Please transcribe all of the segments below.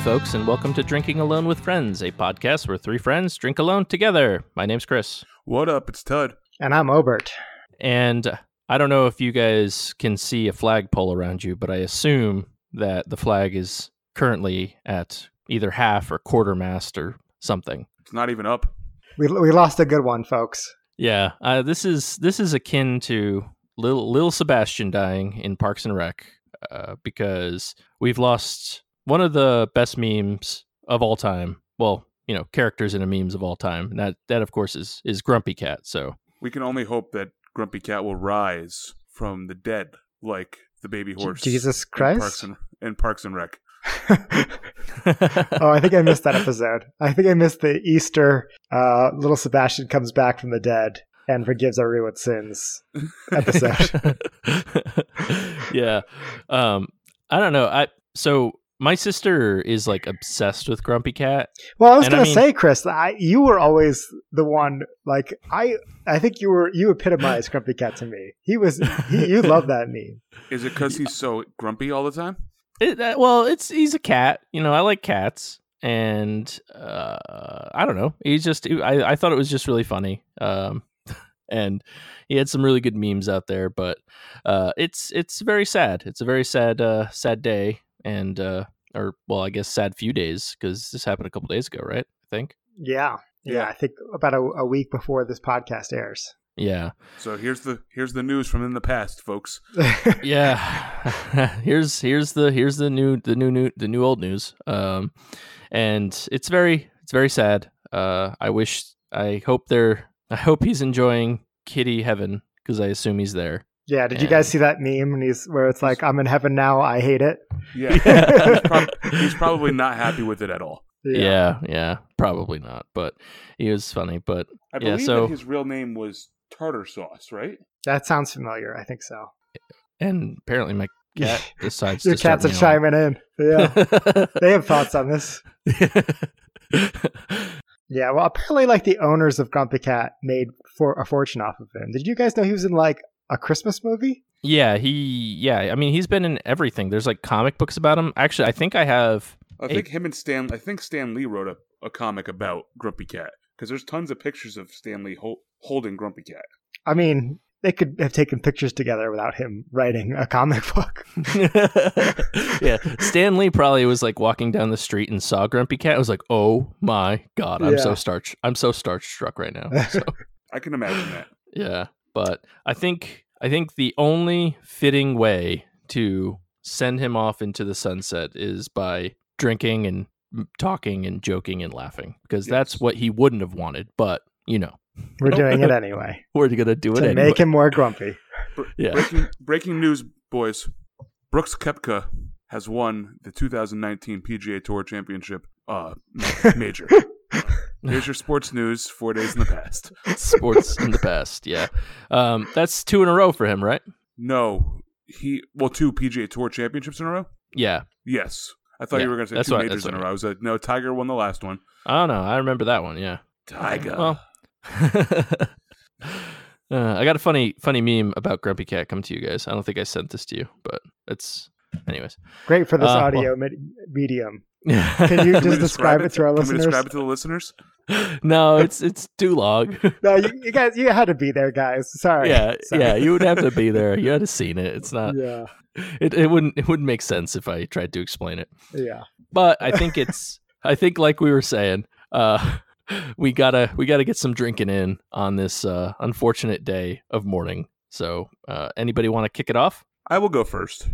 Hey, folks, and welcome to Drinking Alone with Friends, a podcast where three friends drink alone together. My name's Chris. What up? It's Tud. And I'm Obert. And I don't know if you guys can see a flagpole around you, but I assume that the flag is currently at either half or quarter mast or something. It's not even up. We, we lost a good one, folks. Yeah, uh, this is this is akin to little little Sebastian dying in Parks and Rec uh, because we've lost one of the best memes of all time. Well, you know, characters in a memes of all time. And that that of course is is Grumpy Cat. So We can only hope that Grumpy Cat will rise from the dead like the baby horse. Jesus in Parks Christ. and, in Parks and Rec. oh, I think I missed that episode. I think I missed the Easter uh, little Sebastian comes back from the dead and forgives everyone's sins episode. yeah. Um I don't know. I so my sister is like obsessed with Grumpy Cat. Well, I was And I going to mean- say, Chris, I, you were always the one. Like I, I think you were you epitomized Grumpy Cat to me. He was he, you love that meme. Is it because he's so grumpy all the time? It, uh, well, it's he's a cat. You know, I like cats, and uh, I don't know. He's just I I thought it was just really funny. Um, and he had some really good memes out there, but uh, it's it's very sad. It's a very sad uh sad day, and uh, or well, I guess sad few days because this happened a couple days ago, right? I think. Yeah, yeah. Yeah. I think about a, a week before this podcast airs. Yeah, So here's the here's the news from in the past, folks. yeah. here's here's the here's the new the new new the new old news. Um, and it's very it's very sad. Uh, I wish I hope they're I hope he's enjoying Kitty Heaven because I assume he's there. Yeah. Did you guys see that meme? And he's where it's like, "I'm in heaven now. I hate it." Yeah. Yeah. he's, prob- he's probably not happy with it at all. Yeah. yeah, probably not, but he was funny. But I Yeah, believe so- that his real name was Tartar Sauce, right? that sounds familiar. I think so. and apparently my cat decides Your to start cats are chiming in. Yeah, they have thoughts on this. Yeah, well, apparently, like the owners of Grumpy Cat made for a fortune off of him. Did you guys know he was in like a Christmas movie? yeah, he yeah. I mean, he's been in everything. There's like comic books about him. Actually, I think I have I Hey. think him and Stan. I think Stan Lee wrote a, a comic about Grumpy Cat because there's tons of pictures of Stan Lee hol- holding Grumpy Cat. I mean, they could have taken pictures together without him writing a comic book. yeah, Stan Lee probably was like walking down the street and saw Grumpy Cat. I was like, "Oh my god, I'm so Yeah. starch, I'm so starch struck right now." So, I can imagine that. yeah, but I think I think the only fitting way to send him off into the sunset is by drinking and talking and joking and laughing because that's what he wouldn't have wanted. But you know, We're doing it anyway we're gonna do it to anyway. make him more grumpy. Yeah. Breaking, breaking news, boys. Brooks Koepka has won the 2019 PGA Tour Championship uh, major. Here's your sports news four days in the past. Sports in the past, yeah. Um, that's two in a row for him, right? No, he well two PGA Tour championships in a row. Yeah. Yes, I thought Yeah, you were going to say that's two what- majors that's in a row. I was like, no, Tiger won the last one. I don't know. I remember that one. Yeah. Tiger. Well, uh, I got a funny, funny meme about Grumpy Cat. Come to you guys. I don't think I sent this to you, but it's, anyways. Great for this Uh, well- audio med- medium. Can Can you Can we just describe it to our Can we listeners? describe it to the listeners? no, it's it's too long. No, you, you guys, you had to be there, guys. Sorry. yeah, Sorry. yeah. You would have to be there. You had to seen it. It's not. yeah, It it wouldn't it wouldn't make sense if I tried to explain it. yeah. but I think it's I think like we were saying, uh we gotta we gotta get some drinking in on this uh unfortunate day of mourning. So uh anybody want to kick it off? I will go first.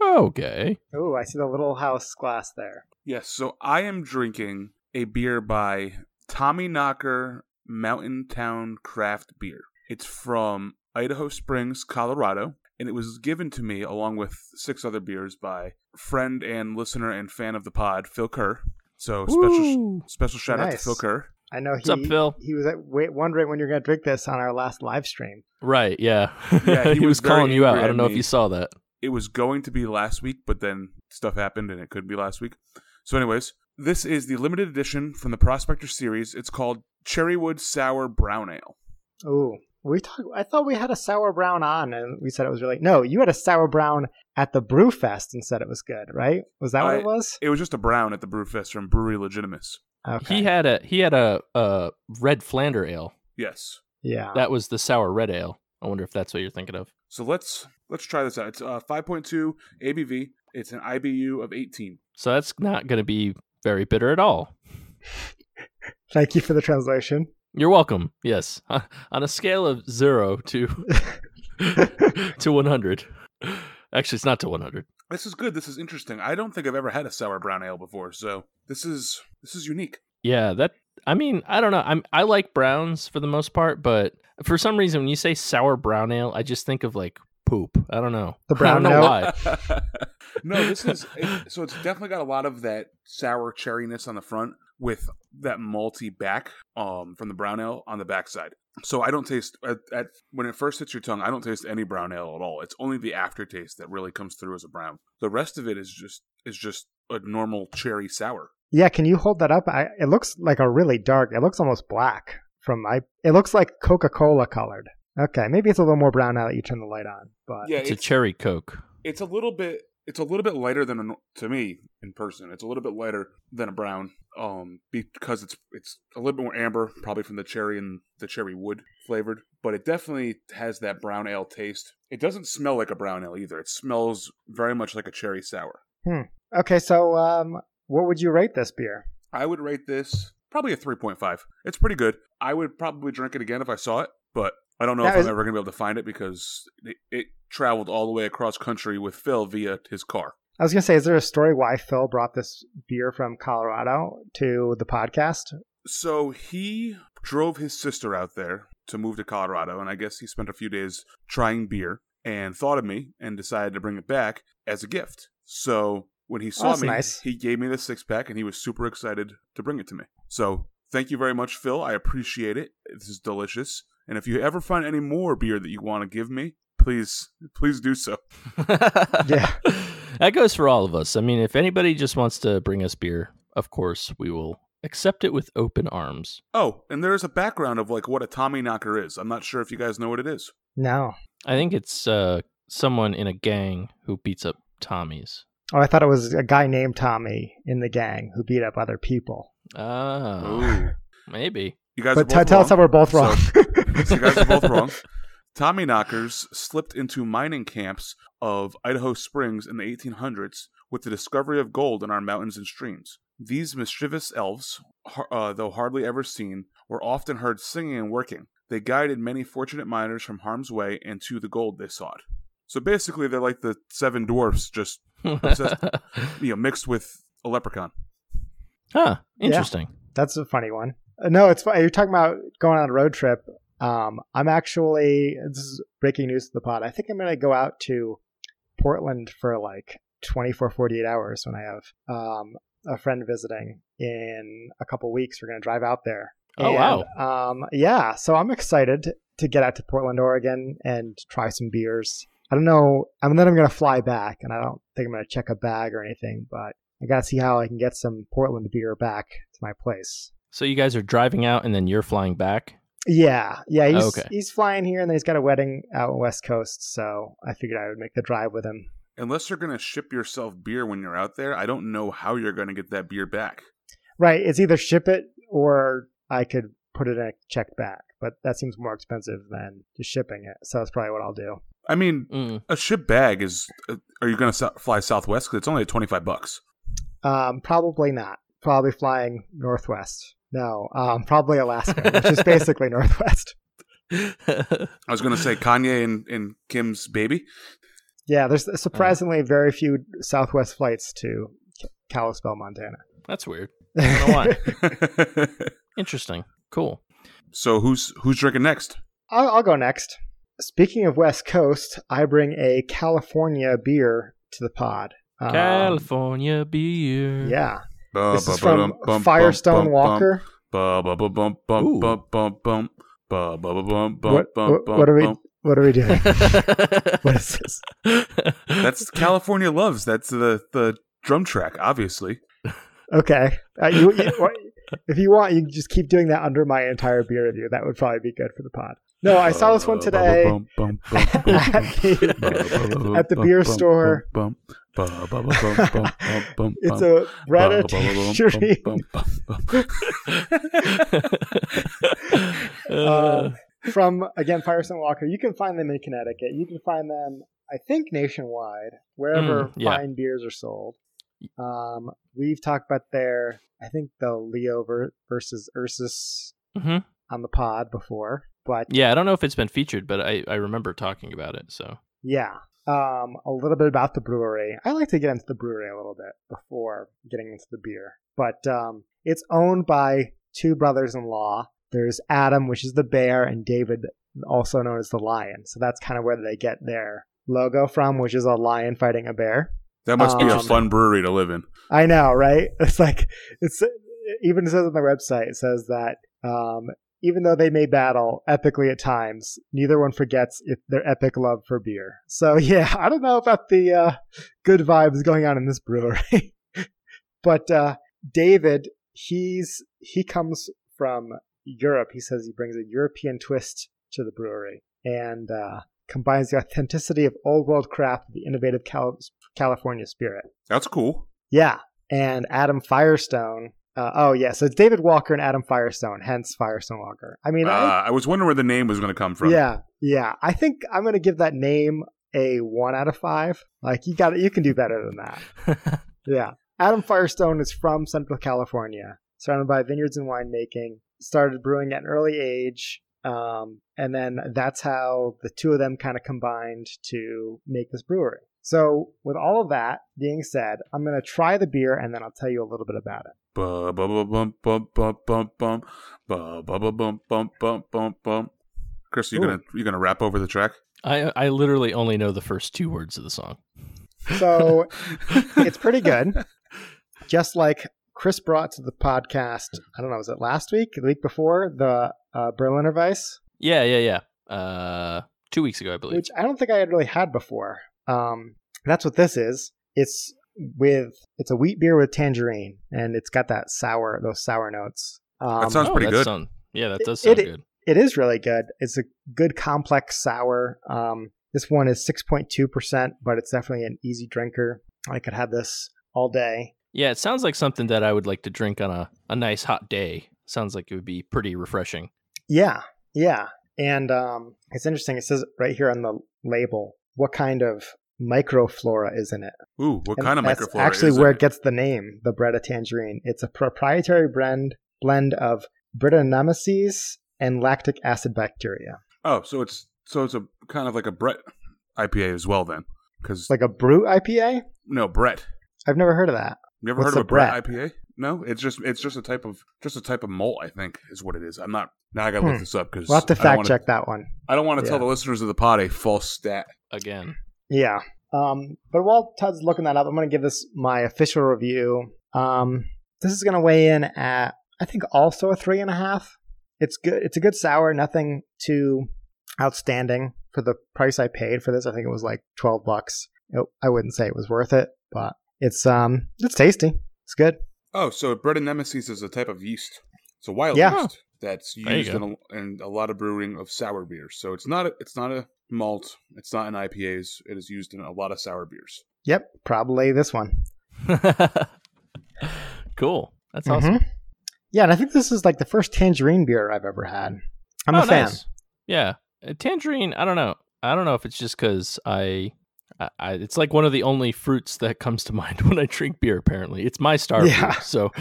Okay. Oh, I see the little house glass there. Yes, so I am drinking a beer by Tommy Knocker Mountain Town Craft Beer. It's from Idaho Springs, Colorado, and it was given to me along with six other beers by friend and listener and fan of the pod, Phil Kerr. So special special shout out to Phil Kerr. I know What's he, up, Phil? he was wondering when you're going to drink this on our last live stream. Right, yeah. Yeah, he he, was was calling you out. I don't know if you saw that. It was going to be last week, but then stuff happened and it couldn't be last week. So, anyways, this is the limited edition from the Prospector series. It's called Cherrywood Sour Brown Ale. Oh, we talk, I thought we had a sour brown on, and we said it was really no. You had a sour brown at the brew fest and said it was good, right? Was that what it was? It was just a brown at the Brewfest from Brewery Legitimus. Okay. He had a he had a, a red Flander ale. Yes. yeah. That was the sour red ale. I wonder if that's what you're thinking of. So let's let's try this out. It's uh, 5.2 ABV. It's an IBU of 18. So that's not going to be very bitter at all. Thank you for the translation. You're welcome. Yes, on a scale of zero to to 100. Actually, it's not to 100. This is good. This is interesting. I don't think I've ever had a sour brown ale before, so this is this is unique. Yeah, that. I mean, I don't know. I'm I like browns for the most part, but for some reason, when you say sour brown ale, I just think of like poop. I don't know. The I brown don't know why. no, this is it, so it's definitely got a lot of that sour cherryness on the front with that malty back um from the brown ale on the backside. So I don't taste at, at when it first hits your tongue, I don't taste any brown ale at all. It's only the aftertaste that really comes through as a brown. The rest of it is just is just a normal cherry sour. Yeah, can you hold that up? I, it looks like a really dark. It looks almost black from my. It looks like Coca Cola colored. Okay, maybe it's a little more brown now that you turn the light on. But Yeah, It's a cherry coke. it's a little bit it's a little bit lighter than a, to me in person. It's a little bit lighter than a brown, um, because it's it's a little bit more amber, probably from the cherry and the cherry wood flavored. But it definitely has that brown ale taste. It doesn't smell like a brown ale either. It smells very much like a cherry sour. okay, so um, what would you rate this beer? I would rate this probably a three point five. It's pretty good. I would probably drink it again if I saw it, but I don't know Now if I'm ever gonna be able to find it because it, it traveled all the way across country with Phil via his car. I was gonna say, is there a story why Phil brought this beer from Colorado to the podcast? So he drove his sister out there to move to Colorado, and I guess he spent a few days trying beer and thought of me and decided to bring it back as a gift. So when he oh, saw that's me, nice. he gave me the six pack, and he was super excited to bring it to me. So thank you very much, Phil. I appreciate it. This is delicious. And if you ever find any more beer that you want to give me, please, please do so. Yeah. that goes for all of us. I mean, if anybody just wants to bring us beer, of course we will accept it with open arms. Oh, and there is a background of like what a Tommy knocker is. I'm not sure if you guys know what it is. No. I think it's uh, someone in a gang who beats up Tommies. Oh, I thought it was a guy named Tommy in the gang who beat up other people. Oh, Ooh. maybe. You guys But are both t- tell us how we're both wrong. So you guys are both wrong. Tommy knockers slipped into mining camps of Idaho Springs in the 1800s with the discovery of gold in our mountains and streams. These mischievous elves, uh, though hardly ever seen, were often heard singing and working. They guided many fortunate miners from harm's way and to the gold they sought. So basically, they're like the seven dwarfs, just Obsessed. you know, mixed with a leprechaun. huh. Interesting. That's a funny one. Uh, No, it's funny. You're talking about going on a road trip. Um, I'm actually, this is breaking news to the pod. I think I'm going to go out to Portland for like 24, 48 hours when I have um, a friend visiting in a couple weeks. We're going to drive out there. Oh, wow. Um, yeah. So I'm excited to get out to Portland, Oregon and try some beers. I don't know. And then I'm going to fly back and I don't think I'm going to check a bag or anything, but I got to see how I can get some Portland beer back to my place. So you guys are driving out and then you're flying back? Yeah, yeah, he's Okay. he's flying here, and then he's got a wedding out West Coast. So I figured I would make the drive with him. Unless you're going to ship yourself beer when you're out there, I don't know how you're going to get that beer back. Right, it's either ship it or I could put it in a check bag, but that seems more expensive than just shipping it. So that's probably what I'll do. I mean, Mm. a ship bag is. Uh, are you going to so- fly Southwest? Because it's only twenty five bucks. Um, probably not. Probably flying Northwest. No, um, probably Alaska, which is basically Northwest. I was going to say Kanye and, and Kim's baby. Yeah, there's surprisingly very few Southwest flights to K- Kalispell, Montana. That's weird. I don't know why. Interesting. Cool. so who's who's drinking next? I'll, I'll go next. Speaking of West Coast, I bring a California beer to the pod. Um, California beer. Yeah, Ba- this is from Firestone bum- bum- Walker. What, bum- what, what are we? What are we doing? what is this? That's California loves. That's the the drum track, obviously. Okay, uh, you, you, what- if you want, you can just keep doing that under my entire beer review. That would probably be good for the pod. No, I saw this one today at the beer store. It's a Bretta um, from again Firestone Walker. You can find them in Connecticut. You can find them, I think, nationwide wherever Mm, yeah. fine beers are sold. Um, we've talked about their, I think, the Leo ver- versus Ursus Mhm. on the pod before, but Yeah, I don't know if it's been featured, but I, I remember talking about it. So Yeah. Um, a little bit about the brewery. I like to get into the brewery a little bit before getting into the beer. But um, it's owned by two brothers in law. There's Adam, which is the bear, and David, also known as the lion. So that's kind of where they get their logo from, which is a lion fighting a bear. That must be a Um, fun brewery to live in. I know, right? It's like it's even it says on the website. It says that um, even though they may battle epically at times, neither one forgets if their epic love for beer. So yeah, I don't know about the uh, good vibes going on in this brewery, but uh, David, he's he comes from Europe. He says he brings a European twist to the brewery and uh, combines the authenticity of old world craft with the innovative Cal- California spirit. That's cool. Yeah, and Adam Firestone. Uh, oh yeah, so it's David Walker and Adam Firestone, hence Firestone Walker. I mean, Uh, I, I was wondering where the name was going to come from. yeah, yeah. I think I'm gonna give that name a one out of five. Like you got, it, you can do better than that. Yeah, Adam Firestone is from Central California, surrounded by vineyards and winemaking. Started brewing at an early age, um, and then that's how the two of them kind of combined to make this brewery. So, with all of that being said, I'm going to try the beer and then I'll tell you a little bit about it. Ba ba ba bum bum bum bum bum ba ba ba bum bum bum bum bum. Chris, you Ooh. gonna you gonna rap over the track? I I literally only know the first two words of the song. So, it's pretty good. Just like Chris brought to the podcast, I don't know, was it last week, the week before, the uh, Berliner Weisse, Yeah, yeah, yeah. Uh, two weeks ago, I believe. which I don't think I had really had before. Um, that's what this is. It's with it's a wheat beer with tangerine, and it's got that sour those sour notes. Um, That sounds Oh, pretty that good. sound- yeah, that does sound it- good. it is really good. It's a good complex sour. Um, this one is six point two percent, but it's definitely an easy drinker. I could have this all day. Yeah, it sounds like something that I would like to drink on a, a nice hot day. Sounds like it would be pretty refreshing. Yeah, yeah, and um, it's interesting. It says right here on the label what kind of microflora is in it. Ooh, what And kind of microflora? that's microflora Actually, is where it? it gets the name, the Bretta Tangerine. It's a proprietary blend blend of Brettanomyces and lactic acid bacteria, Oh, so it's so it's a kind of like a Brett IPA as well then, because like a brut IPA. no Brett. I've never heard of that. You ever What's heard of a a Brett, Brett? IPA? No, it's just it's just a type of just a type of malt. I think is what it is. I'm not now. I gotta look Hmm. this up because We'll have to fact wanna- check that one. I don't want to tell the listeners of the pod a false stat. Again. Yeah. Um, but while Todd's looking that up, I'm going to give this my official review. Um, this is going to weigh in at I think also a three and a half. It's good. It's a good sour. Nothing too outstanding for the price I paid for this. I think it was like twelve bucks. It- I wouldn't say it was worth it, but it's um it's tasty. It's good. Oh, so Brettanomyces is a type of yeast. It's a wild Yeah. yeast that's used in a, in a lot of brewing of sour beers. So it's not a, it's not a malt. It's not in IPAs. It is used in a lot of sour beers. Yep, probably this one. cool. That's awesome. Mhm. Yeah, and I think this is like the first tangerine beer I've ever had. I'm Oh, a fan. nice. Yeah, Uh, tangerine. I don't know. I don't know if it's just because I, I, I, it's like one of the only fruits that comes to mind when I drink beer. Apparently, it's my star Yeah. fruit. So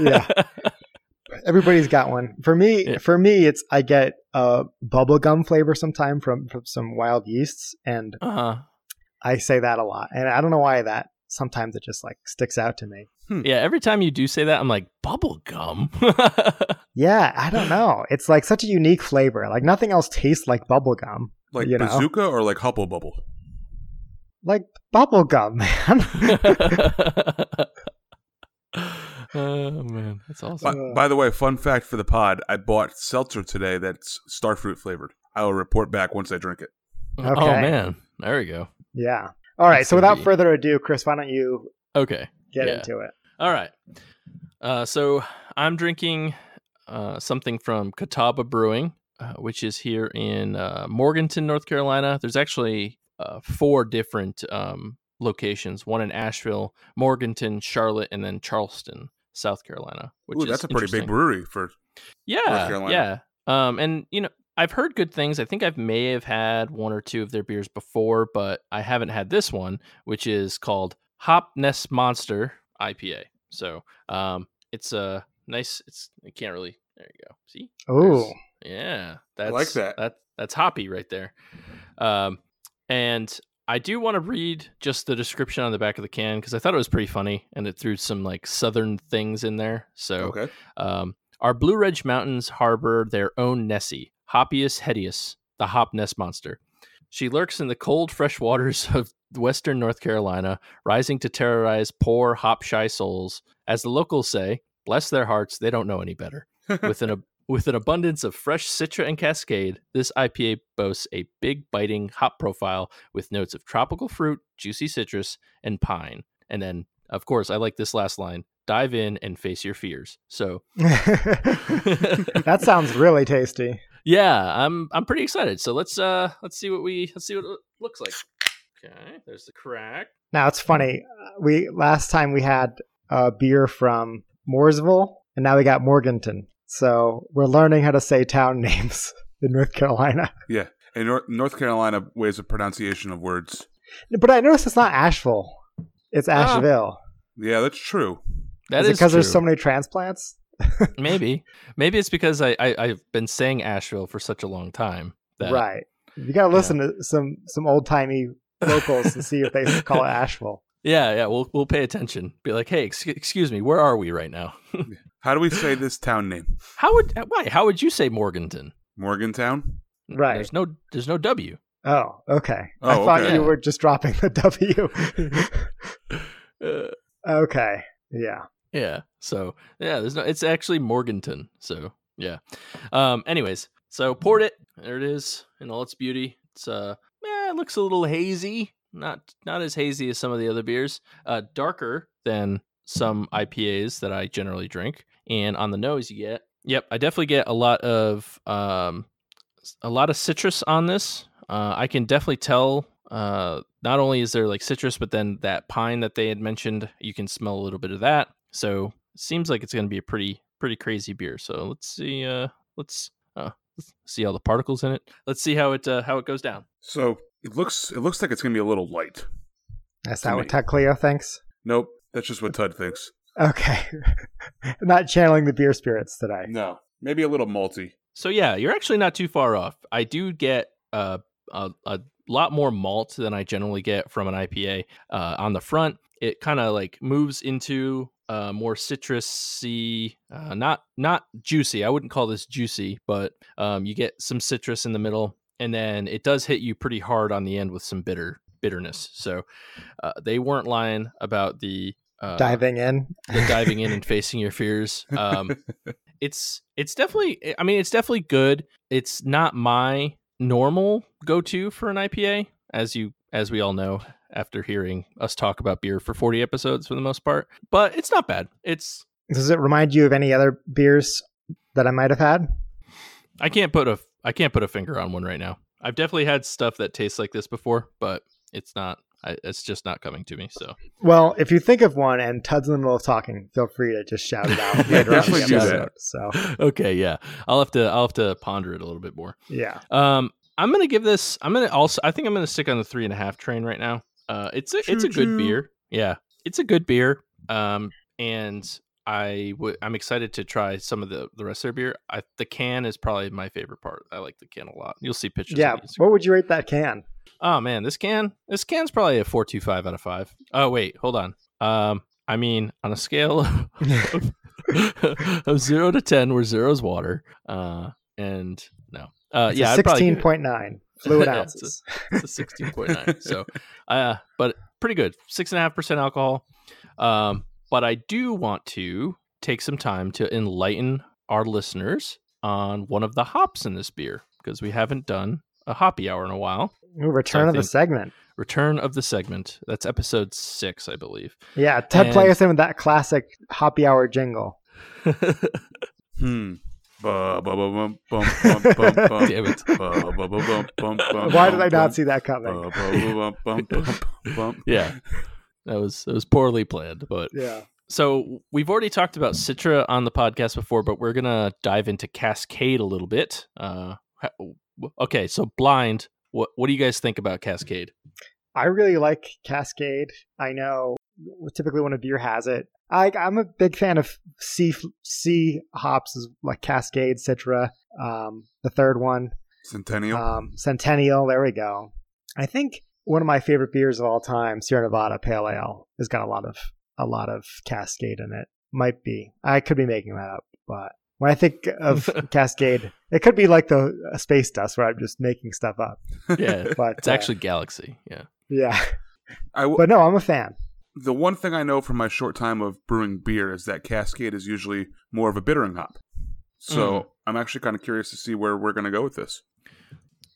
Yeah. Everybody's got one. For me, Yeah. for me, it's I get a bubblegum flavor sometime from, from some wild yeasts, and uh, I say that a lot. And I don't know why that. Sometimes it just like sticks out to me. yeah. Every time you do say that, I'm like bubble gum. Yeah, I don't know. It's like such a unique flavor. Like nothing else tastes like bubblegum. Like You know? bazooka or like Hubba Bubba. Like bubblegum, man. oh man, that's awesome. By, by the way, fun fact for the pod: I bought seltzer today that's starfruit flavored. I will report back once I drink it. Okay. Oh man, there we go. yeah. All right. That's So without be- further ado, Chris, why don't you Okay. get Yeah. into it? All right. Uh, so I'm drinking uh, something from Catawba Brewing. uh, which is here in uh, Morganton, North Carolina. There's actually uh, four different um, locations: one in Asheville, Morganton, Charlotte, and then Charleston, South Carolina. Which Ooh, is that's a pretty big brewery for. Yeah, Carolina. yeah. Um, and you know, I've heard good things. I think I may have had one or two of their beers before, but I haven't had this one, which is called Hop Nest Monster IPA. So, um, it's a nice. It's I can't really. There you go. See. Oh, Yeah, that's like that. That that's hoppy right there. Um, and I do want to read just the description on the back of the can because I thought it was pretty funny, and it threw some like southern things in there. So, Okay. um, our Blue Ridge Mountains harbor their own Nessie, Hoppius hedius, the hop nest monster. She lurks in the cold, fresh waters of western North Carolina, rising to terrorize poor, hop shy souls. As the locals say, bless their hearts, they don't know any better. With an, with an abundance of fresh Citra and Cascade, this IPA boasts a big, biting hop profile with notes of tropical fruit, juicy citrus, and pine. And then, of course, I like this last line dive in and face your fears. So, that sounds really tasty. yeah, I'm I'm pretty excited. So let's uh let's see what we let's see what it looks like. Okay, there's the crack. Now it's funny. uh, We last time we had a beer from Mooresville, and now we got Morganton. So we're learning how to say town names in North Carolina. Yeah. And North, North Carolina ways of pronunciation of words. But I noticed it's not Asheville; it's Ah. Asheville. Yeah, that's true. That is is it because there's so many transplants? maybe maybe it's because I, I I've been saying Asheville for such a long time that Right. You got to listen to some some old timey locals and see if they call it Asheville. yeah yeah we'll we'll pay attention. Be like, hey, ex- excuse me, where are we right now? How do we say this town name? How would why how would you say Morganton? Morgantown? Right. There's no there's no W. Oh, okay. Oh, I thought okay. you were just dropping the W. Uh, okay. Yeah. Yeah. So yeah, there's no. It's actually Morganton. So yeah. Um. Anyways, so poured it. There it is in all its beauty. It's uh, eh, it looks a little hazy. Not not as hazy as some of the other beers. Uh, darker than some IPAs that I generally drink. And on the nose, you get. Yep, I definitely get a lot of um, a lot of citrus on this. Uh, I can definitely tell. Uh, not only is there like citrus, but then that pine that they had mentioned, you can smell a little bit of that. So it seems like it's going to be a pretty pretty crazy beer. So let's see. Uh, let's uh, let's see all the particles in it. Let's see how it uh, how it goes down. So it looks it looks like it's gonna be a little light. That's To not me. what Tech Cleo thinks. Nope, that's just what Tud thinks. Okay. I'm not channeling the beer spirits today. No, maybe a little malty. So yeah, you're actually not too far off. I do get uh, a a lot more malt than I generally get from an IPA. Uh, on the front, it kind of like moves into uh, more citrusy, uh, not not juicy. I wouldn't call this juicy, but um, you get some citrus in the middle, and then it does hit you pretty hard on the end with some bitter bitterness. So uh, they weren't lying about the uh, Diving in. diving in and facing your fears. Um, it's it's definitely. I mean, it's definitely good. It's not my normal go to for an IPA, as you as we all know after hearing us talk about beer for forty episodes for the most part. But it's not bad. It's Does it remind you of any other beers that I might have had? I can't put a I can't put a finger on one right now. I've definitely had stuff that tastes like this before, but it's not. I, it's just not coming to me. So Well, if you think of one and Tud's in the middle of talking, feel free to just shout it out. Yeah, later on in the definitely do that. So, okay, yeah, I'll have to I'll have to ponder it a little bit more. yeah. Um, I'm gonna give this. I'm gonna also. I think I'm gonna stick on the three and a half train right now. Uh, it's a it's a good beer. Yeah, it's a good beer. Um, and I would. I'm excited to try some of the the rest of their beer. I, the can is probably my favorite part. I like the can a lot. You'll see pictures. Yeah. What would you rate that can? Oh man, this can. This can's probably a four two five out of five. Oh wait, hold on. Um, I mean, on a scale of, of zero to ten, where zero's water. Uh, and no. Uh, It's yeah, a I'd probably give it- 16.9 fluid Yeah, ounces. it's a sixteen point nine. So, uh, but pretty good. Six and a half percent alcohol. Um, but I do want to take some time to enlighten our listeners on one of the hops in this beer because we haven't done a hoppy hour in a while. Ooh, return I of the segment. Return of the segment. That's episode six, I believe. Yeah, Ted And- play us in with that classic happy hour jingle. Hmm. Why did I not see that coming? Yeah. That was that was poorly planned, but Yeah. so we've already talked about Citra on the podcast before, but we're gonna dive into Cascade a little bit. Uh, okay, so blind. What what do you guys think about Cascade? I really like Cascade. I know typically when a beer has it. I, I'm a big fan of C C hops, like Cascade, Citra. Um, the third one, Centennial. um, Centennial. There we go. I think one of my favorite beers of all time, Sierra Nevada Pale Ale, has got a lot of a lot of Cascade in it. Might be. I could be making that up, but when I think of Cascade, it could be like the uh, space dust where I'm just making stuff up. Yeah, But it's uh, actually Galaxy. Yeah. yeah. I w- But no, I'm a fan. the one thing I know from my short time of brewing beer is that Cascade is usually more of a bittering hop. So Mm. I'm actually kind of curious to see where we're going to go with this.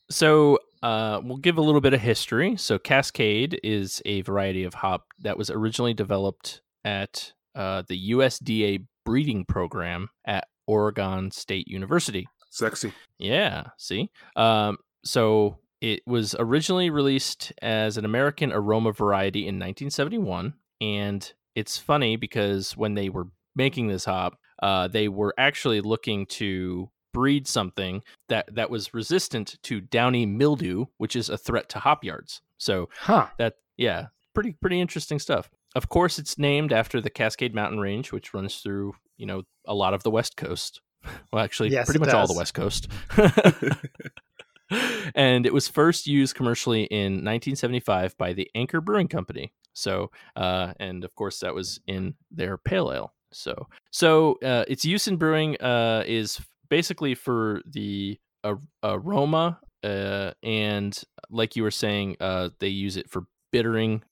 So uh, we'll give a little bit of history. So Cascade is a variety of hop that was originally developed at uh, the USDA breeding program at Oregon State University. Sexy. Yeah, see? Um, so it was originally released as an American aroma variety in 1971. And it's funny because when they were making this hop, uh, they were actually looking to breed something that, that was resistant to downy mildew, which is a threat to hop yards. So Huh. that, yeah, pretty, pretty interesting stuff. Of course, it's named after the Cascade Mountain Range, which runs through, you know, a lot of the West Coast. Well, actually, Yes, pretty much all the. West Coast. and it was first used commercially in 1975 by the Anchor Brewing Company. So, uh, and of course, that was in their pale ale. So, so uh, its use in brewing uh, is basically for the ar- aroma, uh, and like you were saying, uh, they use it for bittering.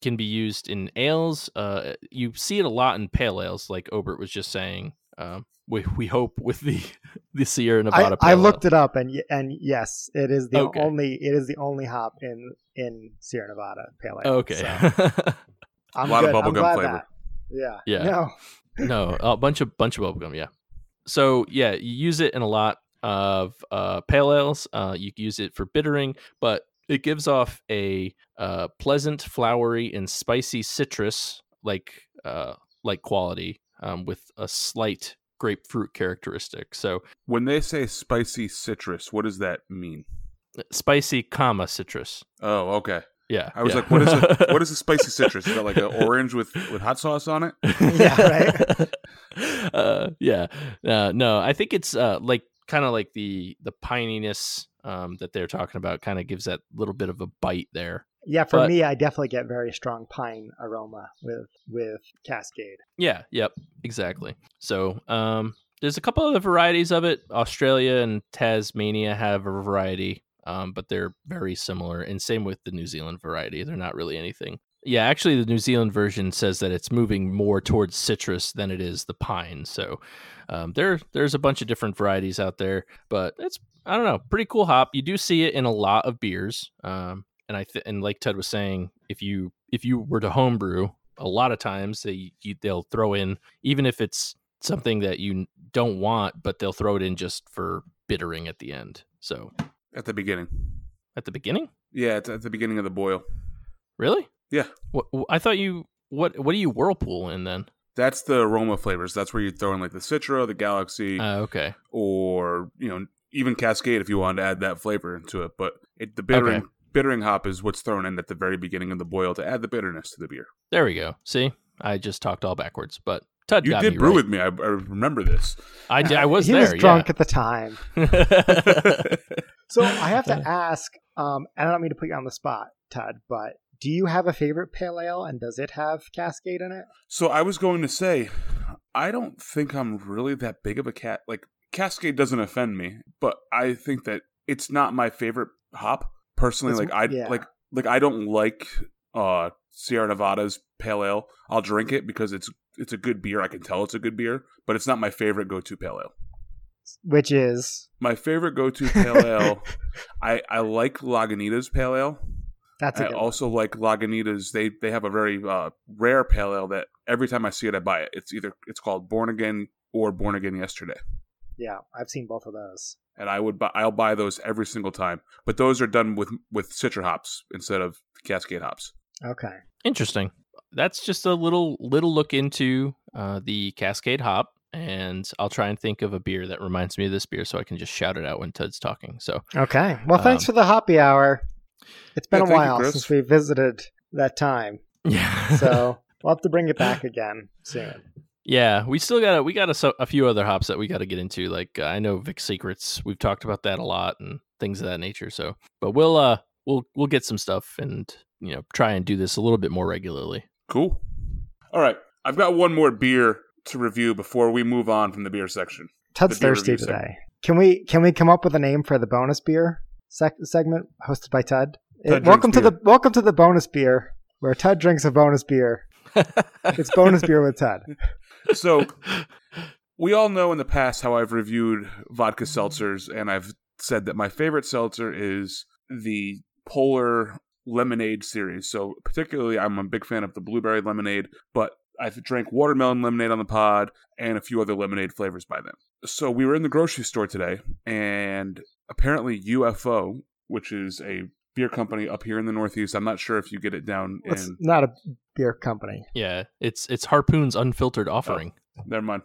It can be used in ales. Uh, you see it a lot in pale ales, like Obert was just saying. Um, we we hope with the the Sierra Nevada. I Pale looked Ale. it up and and yes, it is the Okay. only it is the only hop in in Sierra Nevada Pale Ale. Okay. so I'm A lot of good. I'm bubblegum flavor. that- Yeah. Yeah. No. no, a bunch of bunch of bubblegum. Yeah. So yeah, you use it in a lot of uh, pale ales. Uh, you use it for bittering, but it gives off a uh, pleasant, flowery, and spicy citrus like uh, like quality um, with a slight grapefruit characteristic. So When they say spicy citrus, what does that mean? spicy, comma citrus. Oh, okay. Yeah. I was yeah. like, what is a what is a spicy citrus? Is that like an orange with with hot sauce on it? Yeah, right? uh, yeah. Uh, no, I think it's uh, like kind of like the the pininess um, that they're talking about. Kind of gives that little bit of a bite there. Yeah, for But- me, I definitely get very strong pine aroma with with Cascade. Yeah. Yep. Exactly. So um, there's a couple other varieties of it. Australia and Tasmania have a variety, um, but they're very similar. And same with the New Zealand variety. They're not really anything. Yeah, actually, the New Zealand version says that it's moving more towards citrus than it is the pine. So um, there, there's a bunch of different varieties out there, but it's I don't know, pretty cool hop. You do see it in a lot of beers, um, and I th- and like Ted was saying, if you if you were to homebrew, a lot of times they you, they'll throw in even if it's something that you don't want, but they'll throw it in just for bittering at the end. So At the beginning. at the beginning, Yeah, it's at the beginning of the boil. really? Yeah. What I thought you what what do you whirlpool in then? That's the aroma flavors. That's where you throw in like the Citra, the Galaxy, Uh, okay. or you know even Cascade if you wanted to add that flavor into it. But it, the bittering Okay. bittering hop is what's thrown in at the very beginning of the boil to add the bitterness to the beer. There we go. See, I just talked all backwards, but Tud You did brew right. with me. I, I remember this. I, I was he there. was drunk at the time. So I have to ask, um, and I don't mean to put you on the spot, Todd, but do you have a favorite pale ale, and does it have Cascade in it? So I was going to say, I don't think I'm really that big of a cat. Like Cascade doesn't offend me, but I think that it's not my favorite hop personally. It's- like I yeah. like like I don't like uh Sierra Nevada's pale ale. I'll drink it because it's it's a good beer. I can tell it's a good beer, but it's not my favorite go to pale ale. Which is My favorite go to pale ale, I I like Lagunitas pale ale. That's a I good one. also like Lagunitas. They they have a very uh, rare pale ale that every time I see it, I buy it. It's either it's called Born Again or Born Again Yesterday. Yeah, I've seen both of those. and I would buy, I'll buy those every single time. But those are done with with Citra hops instead of Cascade hops. Okay. Interesting. That's just a little little look into uh, the Cascade hop, and I'll try and think of a beer that reminds me of this beer, so I can just shout it out when Ted's talking. So Okay. Well, thanks Um, for the hoppy hour. It's been Yeah, a thank you, while since we visited that time, yeah, so we'll have to bring it back again soon. yeah, we still got a, we got a, so- a few other hops that we got to get into. Like uh, I know Vic Secrets, we've talked about that a lot and things of that nature. So, but we'll uh we'll we'll get some stuff and you know try and do this a little bit more regularly. Cool. All right, I've got one more beer to review before we move on from the beer section. Ted's thirsty review segment. today. Can we can we come up with a name for the bonus beer sec- segment hosted by Ted? Ted Uh, welcome to drinks the welcome to the bonus beer, where Ted drinks a bonus beer. It's bonus beer with Ted. So we all know in the past how I've reviewed vodka seltzers, and I've said that my favorite seltzer is the Polar Lemonade series. So particularly, I'm a big fan of the blueberry lemonade, but I've drank watermelon lemonade on the pod and a few other lemonade flavors by them. So we were in the grocery store today, and apparently UFO, which is a beer company up here in the Northeast. I'm not sure if you get it down It's in. not a beer company. Yeah, it's it's Harpoon's unfiltered offering. Never mind.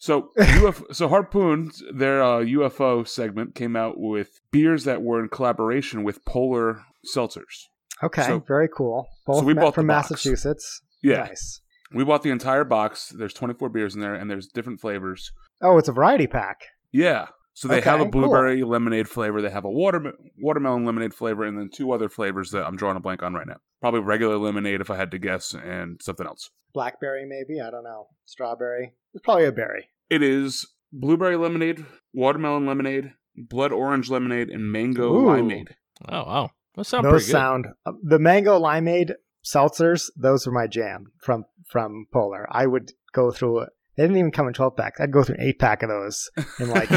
So UFO, so Harpoon, their uh, UFO segment came out with beers that were in collaboration with Polar Seltzers. Okay, So- very cool. Both we ma- bought the from box. Massachusetts. Yeah, Nice. We bought the entire box. There's 24 beers in there, and there's different flavors. Oh, it's a variety pack. Yeah. So they Okay, have a cool. blueberry lemonade flavor. They have a water watermelon lemonade flavor, and then two other flavors that I'm drawing a blank on right now. Probably regular lemonade, if I had to guess, and something else. Blackberry, maybe. I don't know. Strawberry. It's probably a berry. It is blueberry lemonade, watermelon lemonade, blood orange lemonade, and mango Ooh. limeade. Oh wow, that sounds those pretty good. sound uh, the mango limeade seltzers. Those are my jam from from Polar. I would go through it. They didn't even come in twelve packs. I'd go through an eight pack of those in like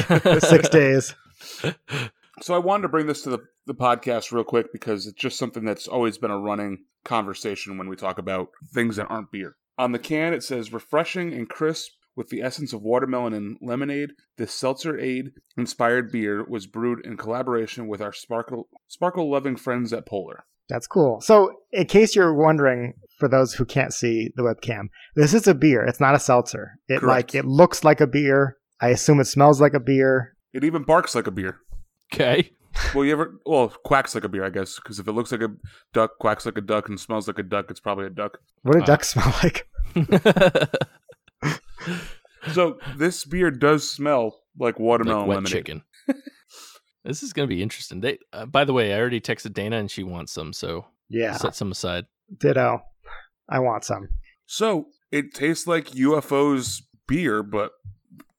six days. So I wanted to bring this to the, the podcast real quick because it's just something that's always been a running conversation when we talk about things that aren't beer. On the can, it says refreshing and crisp with the essence of watermelon and lemonade. This seltzer aid inspired beer was brewed in collaboration with our sparkle sparkle loving friends at Polar. That's cool. So, in case you're wondering, for those who can't see the webcam, this is a beer. It's not a seltzer. It Correct. like it looks like a beer. I assume it smells like a beer. It even barks like a beer. Okay. Well, you ever well quacks like a beer, I guess, because if it looks like a duck, quacks like a duck, and smells like a duck, it's probably a duck. What do Ah. ducks smell like? So this beer does smell like watermelon like wet lemonade. chicken. this is gonna be interesting. They, uh, by the way, I already texted Dana and she wants some, so Yeah, set some aside. ditto. I want some. So it tastes like UFO's beer, but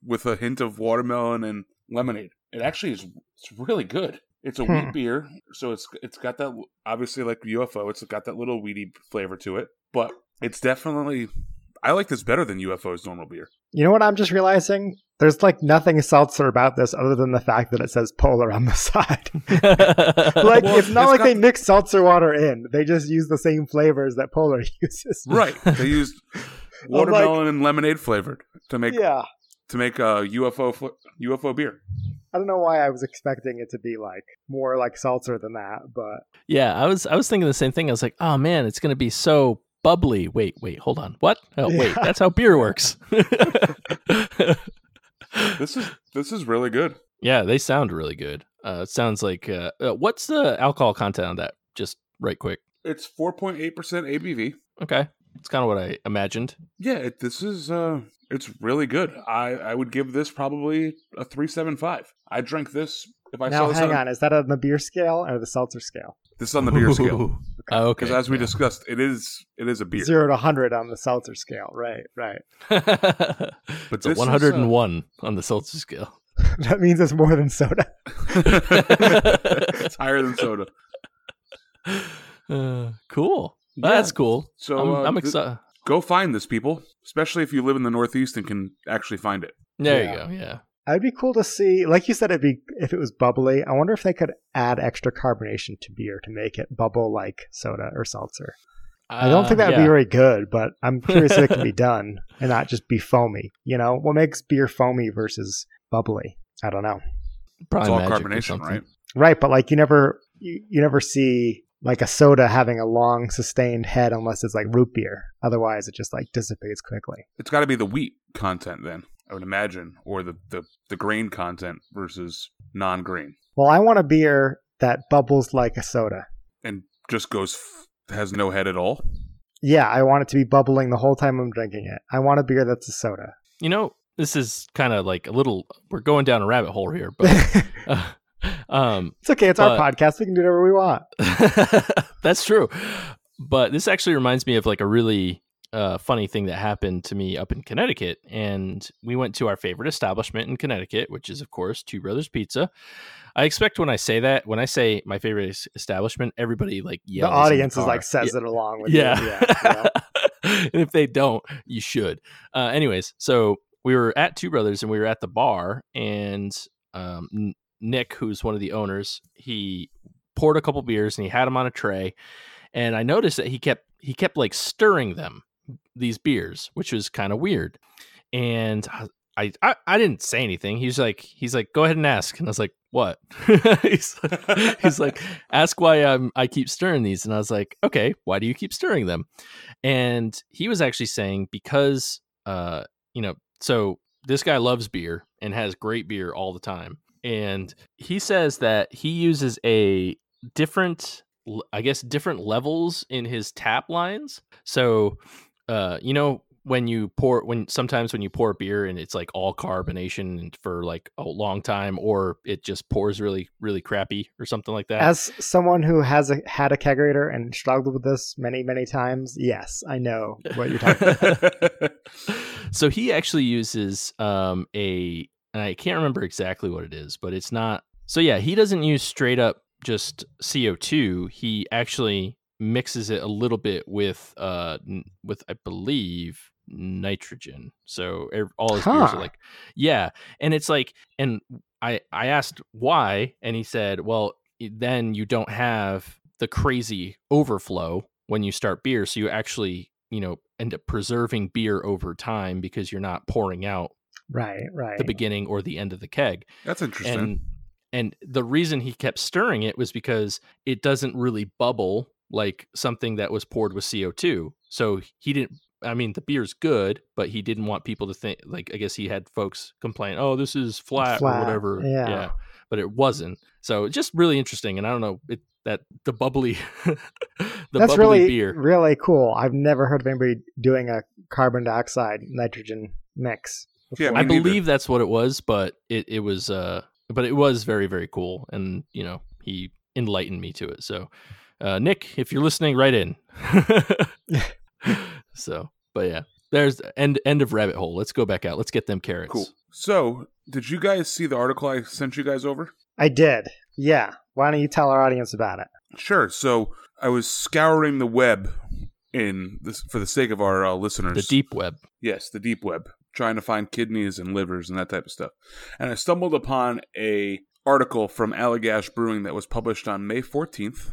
with a hint of watermelon and lemonade. It actually is. It's really good. It's a Hmm. wheat beer, so it's it's got that obviously like UFO. It's got that little weedy flavor to it, but it's definitely. I like this better than UFO's normal beer. You know what I'm just realizing? There's like nothing seltzer about this other than the fact that it says polar on the side. like Well, it's not it's like got they mix seltzer water in. They just use the same flavors that polar uses. Right? They used watermelon and lemonade flavored to make Yeah. to make a UFO fl- UFO beer. I don't know why I was expecting it to be like more like seltzer than that, but yeah, I was I was thinking the same thing. I was like, oh man, it's gonna be so bubbly. Wait, wait, hold on. What? Oh wait, that's how beer works. This is this is really good. yeah, they sound really good. Uh, it sounds like uh, uh, what's the alcohol content on that? Just right quick. It's four point eight percent ABV. Okay, it's kind of what I imagined. Yeah, it, this is uh it's really good. I I would give this probably a 375. I drink this if I now this hang on, on. Is that on the beer scale or the seltzer scale? this is on the beer scale Ooh. Oh, okay. because as we yeah. discussed, it is it is a beer. Zero to hundred on the seltzer scale. Right, right. But it's a this is, uh, 101 on the seltzer scale. that means it's more than soda. it's higher than soda. Uh, cool. Yeah. That's cool. So I'm, uh, I'm excited. go find this, people. Especially if you live in the Northeast and can actually find it. There Yeah. you go. Yeah. It'd be cool to see, like you said, it'd be if it was bubbly. I wonder if they could add extra carbonation to beer to make it bubble like soda or seltzer. I don't think that would Uh, yeah. be very good, but I'm curious if it can be done and not just be foamy. You know, what makes beer foamy versus bubbly. I don't know. Probably It's all carbonation, right? Right, but like you never you, you never see like a soda having a long sustained head unless it's like root beer. Otherwise, it just like dissipates quickly. It's got to be the wheat content then, I would imagine, or the, the, the grain content versus non grain. Well, I want a beer that bubbles like a soda. And just goes, f- has no head at all. Yeah, I want it to be bubbling the whole time I'm drinking it. I want a beer that's a soda. You know, this is kind of like a little. We're going down a rabbit hole here, but uh, um, it's okay. It's our podcast. We can do whatever we want. That's true. But this actually reminds me of like a really uh, funny thing that happened to me up in Connecticut. And we went to our favorite establishment in Connecticut, which is, of course, Two Brothers Pizza. I expect when I say that, when I say my favorite establishment, everybody like yells. the audience is like says it along with yeah. you. Yeah, and if they don't, you should. Uh, anyways, so we were at Two Brothers and we were at the bar, and um, Nick, who's one of the owners, he poured a couple beers and he had them on a tray, and I noticed that he kept he kept like stirring them these beers, which was kind of weird, and. I, I, I didn't say anything. He's like he's like go ahead and ask, and I was like what? he's, he's like ask why I'm I keep stirring these, and I was like okay, why do you keep stirring them? And he was actually saying because uh you know so this guy loves beer and has great beer all the time, and he says that he uses a different I guess different levels in his tap lines. So uh you know when you pour when sometimes when you pour beer and it's like all carbonation for like a long time or it just pours really really crappy or something like that As someone who has a, had a kegerator and struggled with this many, many times, yes, I know what you're talking about. so he actually uses um a and I can't remember exactly what it is, but it's not so yeah, he doesn't use straight up just CO2. He actually mixes it a little bit with uh with I believe nitrogen. So all his beers are like yeah, and it's like and I I asked why and he said, "Well, then you don't have the crazy overflow when you start beer, so you actually, you know, end up preserving beer over time because you're not pouring out right, right. the beginning or the end of the keg." That's interesting. And and the reason he kept stirring it was because it doesn't really bubble like something that was poured with CO2. So he didn't I mean the beer's good, but he didn't want people to think like I guess he had folks complain, "Oh, this is flat, Flat, or whatever." yeah. But it wasn't. So just really interesting and I don't know, it that the bubbly the That's bubbly really, beer. really cool. I've never heard of anybody doing a carbon dioxide nitrogen mix. Yeah, before. me I neither. believe that's what it was, but it, it was uh but it was very very cool and you know he enlightened me to it. So uh Nick, if you're listening, right in. so, but yeah, there's end end of rabbit hole. Let's go back out. Let's get them carrots. cool. So, did you guys see the article I sent you guys over? I did. Yeah. Why don't you tell our audience about it? Sure. So, I was scouring the web in this for the sake of our uh, listeners. The deep web. Yes, the deep web, trying to find kidneys and livers and that type of stuff. And I stumbled upon a article from Allagash Brewing that was published on May 14th,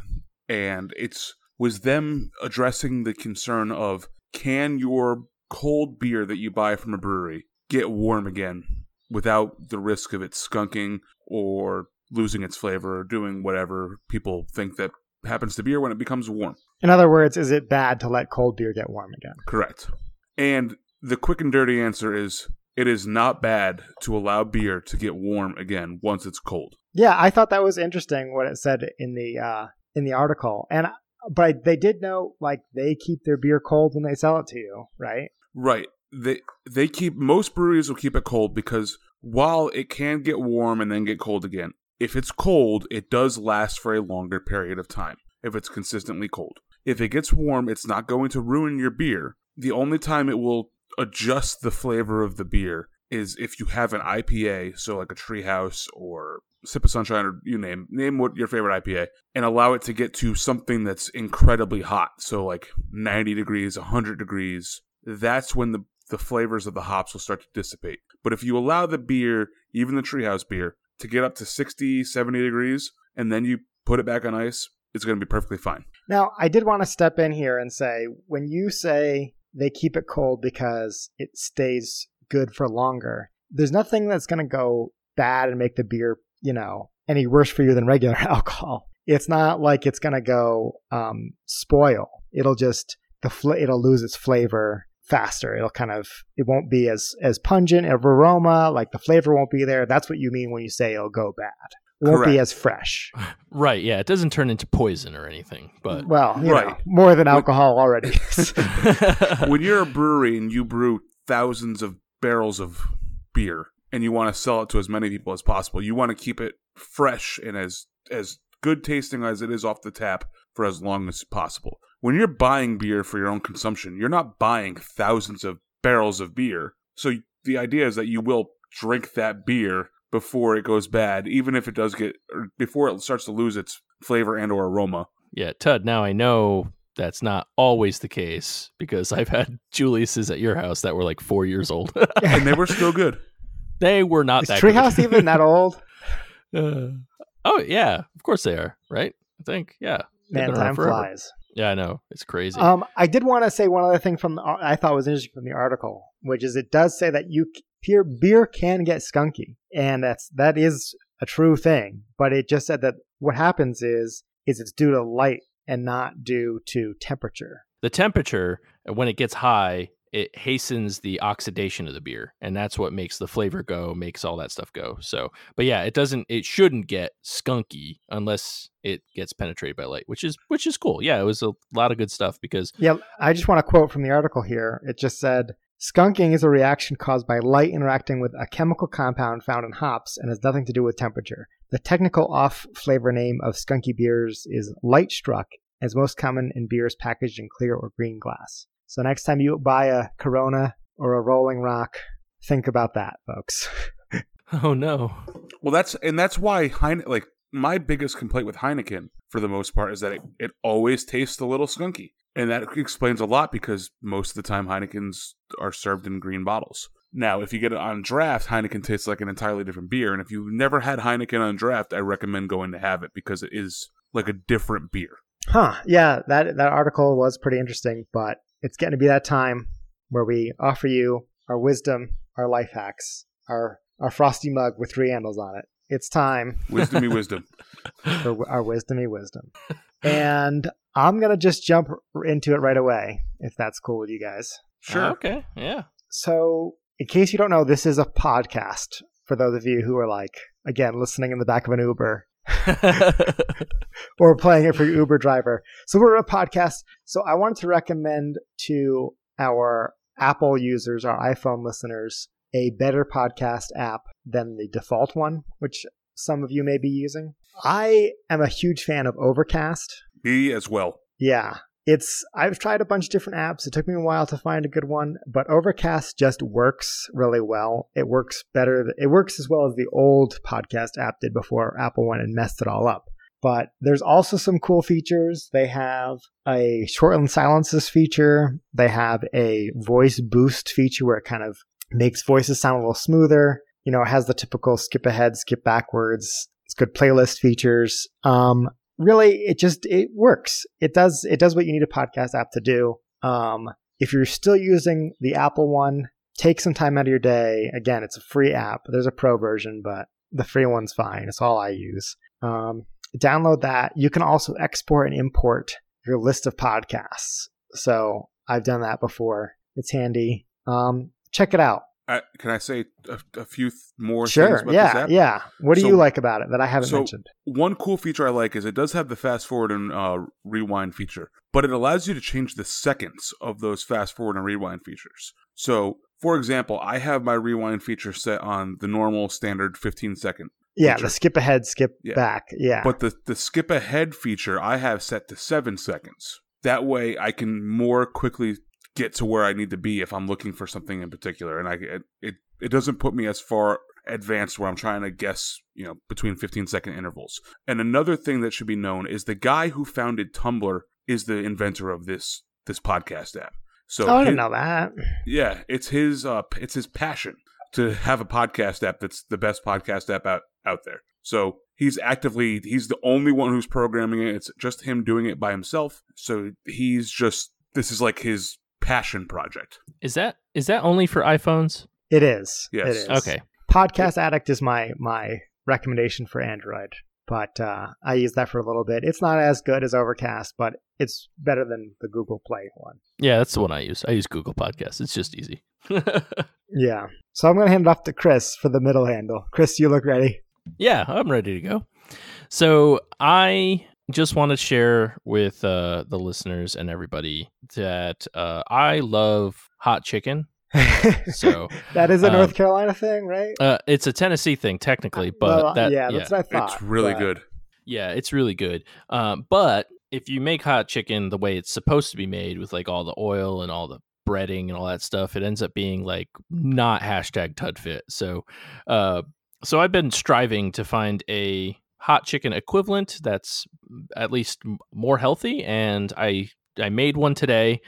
and it's was them addressing the concern of can your cold beer that you buy from a brewery get warm again without the risk of it skunking or losing its flavor or doing whatever people think that happens to beer when it becomes warm. In other words, is it bad to let cold beer get warm again? Correct. And the quick and dirty answer is it is not bad to allow beer to get warm again once it's cold. Yeah, I thought that was interesting what it said in the uh, in the article, and but they did know like they keep their beer cold when they sell it to you, right? Right. They they keep most breweries will keep it cold because while it can get warm and then get cold again, if it's cold, it does last for a longer period of time if it's consistently cold. If it gets warm, it's not going to ruin your beer. The only time it will adjust the flavor of the beer is if you have an IPA, so like a Treehouse or Sip of Sunshine, or you name name what your favorite IPA, and allow it to get to something that's incredibly hot, so like 90 degrees, 100 degrees. That's when the the flavors of the hops will start to dissipate. But if you allow the beer, even the Treehouse beer, to get up to 60, 70 degrees, and then you put it back on ice, it's going to be perfectly fine. Now, I did want to step in here and say when you say they keep it cold because it stays good for longer, there's nothing that's going to go bad and make the beer, you know, any worse for you than regular alcohol. It's not like it's going to go um, spoil. It'll just the fl- it'll lose its flavor faster. It'll kind of it won't be as as pungent of aroma, like the flavor won't be there. That's what you mean when you say it'll go bad. It won't be as fresh. Right. Yeah. It doesn't turn into poison or anything, but Well, you Right. know, more than alcohol already. when you're a brewery and you brew thousands of barrels of beer and you want to sell it to as many people as possible, you want to keep it fresh and as as good tasting as it is off the tap for as long as possible. When you're buying beer for your own consumption, you're not buying thousands of barrels of beer. So the idea is that you will drink that beer before it goes bad, even if it does get or before it starts to lose its flavor and or aroma. yeah, Tud. Now I know that's not always the case because I've had Julius's at your house that were like four years old. And they were still good. They were not Is that. Treehouse good. even that old? Uh, oh yeah, of course they are. Right? I think. Yeah. Man, time forever. flies. Yeah, I know. It's crazy. Um, I did want to say one other thing from the, I thought was interesting from the article, which is it does say that you beer beer can get skunky, and that's that is a true thing. But it just said that what happens is is it's due to light and not due to temperature. the temperature when it gets high it hastens the oxidation of the beer and that's what makes the flavor go makes all that stuff go so but yeah it doesn't it shouldn't get skunky unless it gets penetrated by light which is which is cool yeah it was a lot of good stuff because Yeah, I just want to quote from the article here. It just said skunking is a reaction caused by light interacting with a chemical compound found in hops and has nothing to do with temperature. The technical off flavor name of skunky beers is light struck, as most common in beers packaged in clear or green glass. So next time you buy a Corona or a Rolling Rock, think about that, folks. oh no Well, that's and that's why Heine like my biggest complaint with Heineken for the most part is that it, it always tastes a little skunky, and that explains a lot because most of the time Heinekens are served in green bottles. Now, if you get it on draft, Heineken tastes like an entirely different beer, and if you've never had Heineken on draft, I recommend going to have it because it is like a different beer. Huh. Yeah, that that article was pretty interesting, but it's getting to be that time where we offer you our wisdom, our life hacks, our our frosty mug with three handles on it. It's time Wisdomy wisdom. for our wisdomy wisdom. And I'm going to just jump into it right away if that's cool with you guys. Sure. Oh, okay yeah So, in case you don't know, this is a podcast for those of you who are like again listening in the back of an Uber or playing it for your Uber driver. So we're a podcast. So I wanted to recommend to our Apple users, our iPhone listeners, a better podcast app than the default one, which some of you may be using. I am a huge fan of Overcast. Me as well. Yeah. It's I've tried a bunch of different apps. It took me a while to find a good one, but Overcast just works really well. It works better. It works as well as the old podcast app did before Apple went and messed it all up. But there's also some cool features. They have a shorten silences feature. They have a voice boost feature where it kind of makes voices sound a little smoother. You know, it has the typical skip ahead, skip backwards. It's good playlist features. Um, really it just it works. It does it does what you need a podcast app to do. Um, if you're still using the apple one take some time out of your day. Again it's a free app. There's a pro version but the free one's fine. It's all i use. Um, download that. You can also export and import your list of podcasts. So i've done that before. It's handy. Um, check it out I, can I say a, a few th- more things sure yeah yeah what do So- you like about it that i haven't so- mentioned One cool feature I like is it does have the fast forward and uh, rewind feature, but it allows you to change the seconds of those fast forward and rewind features. So, for example, I have my rewind feature set on the normal standard 15 second, yeah feature. the skip ahead skip Yeah. back yeah but the the skip ahead feature I have set to seven seconds. That way, I can more quickly get to where I need to be if I'm looking for something in particular, and I it it, it doesn't put me as far advanced where I'm trying to guess, you know, between 15 second intervals. And another thing that should be known is the guy who founded Tumblr is the inventor of this this podcast app. So oh, I didn't his- know that. yeah, it's his uh it's his passion to have a podcast app that's the best podcast app out out there. So he's actively he's the only one who's programming it. It's just him doing it by himself. So he's just this is like his passion project. is that is that only for iphones It is. Yes. It is. Okay. Podcast Addict is my my recommendation for Android, but uh, I use that for a little bit. It's not as good as Overcast, but it's better than the Google Play one. Yeah, that's the one I use. I use Google Podcasts. It's just easy. Yeah. So I'm gonna hand it off to Chris for the middle handle. Chris, you look ready. Yeah, I'm ready to go. So I just want to share with uh, the listeners and everybody that uh, I love hot chicken. So that is a um, North Carolina thing, right? uh, it's a Tennessee thing technically, but Well, that yeah, yeah, that's what I thought. it's really but- good. yeah, it's really good. Um, but if you make hot chicken the way it's supposed to be made with like all the oil and all the breading and all that stuff, it ends up being like not hashtag tudfit. So, uh, so I've been striving to find a hot chicken equivalent that's at least more healthy, and I I made one today.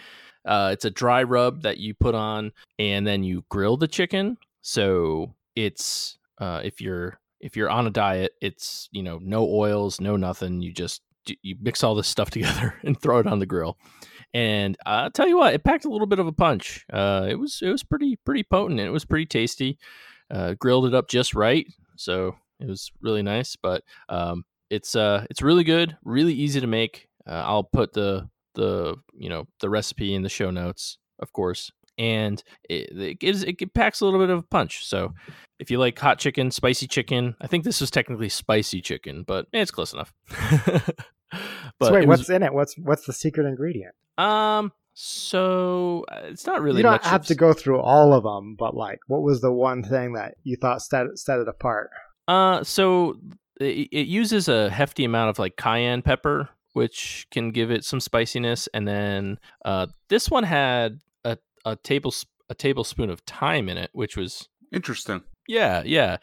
Uh, it's a dry rub that you put on, and then you grill the chicken. So it's uh, if you're if you're on a diet, it's you know no oils, no nothing. You just you mix all this stuff together and throw it on the grill. And I'll tell you what, it packed a little bit of a punch. Uh, it was it was pretty pretty potent. And It was pretty tasty. Uh, grilled it up just right, so it was really nice. But um, it's uh it's really good, really easy to make. Uh, I'll put the the you know the recipe in the show notes, of course. And it, it gives it packs a little bit of a punch. So if you like hot chicken, spicy chicken, I think this was technically spicy chicken, but it's close enough. but so wait, it was- what's in it? What's what's the secret ingredient? um so uh, it's not really you don't have of- to go through all of them, but like, what was the one thing that you thought set set it apart? Uh, so it, it uses a hefty amount of like cayenne pepper, which can give it some spiciness, and then uh, this one had a a table a tablespoon of thyme in it, which was Interesting. yeah yeah,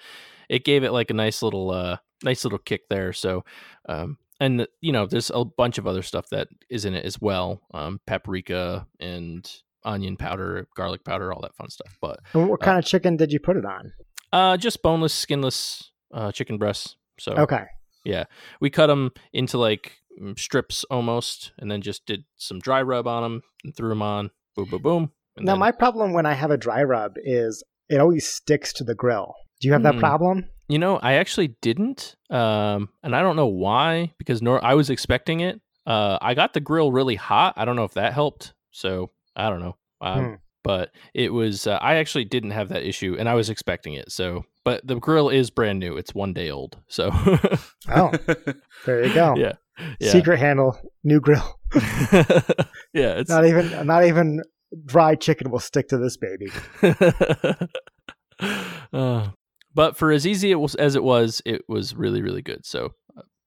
it gave it like a nice little uh nice little kick there. So um. And the- you know, there's a bunch of other stuff that is in it as well, um, paprika and onion powder, garlic powder, all that fun stuff. But And what Uh, kind of chicken did you put it on? uh, just boneless, skinless uh, chicken breasts. So Okay. Yeah, we cut them into like mm, strips almost, and then just did some dry rub on them and threw them on. Boom, boom, boom. And Now then- my problem when I have a dry rub is it always sticks to the grill. Do you have that Hmm. problem? you know, I actually didn't, um, and I don't know why because nor I was expecting it. Uh, I got the grill really hot. I don't know if that helped. So I don't know. Um, Hmm. But it was. Uh, I actually didn't have that issue, and I was expecting it. So, but the grill is brand new. It's one day old. So, Oh, there you go. yeah, yeah, Secret handle, new grill. yeah. It's Not even not even dry chicken will stick to this baby. Uh, but for as easy it was, as it was, it was really, really good. So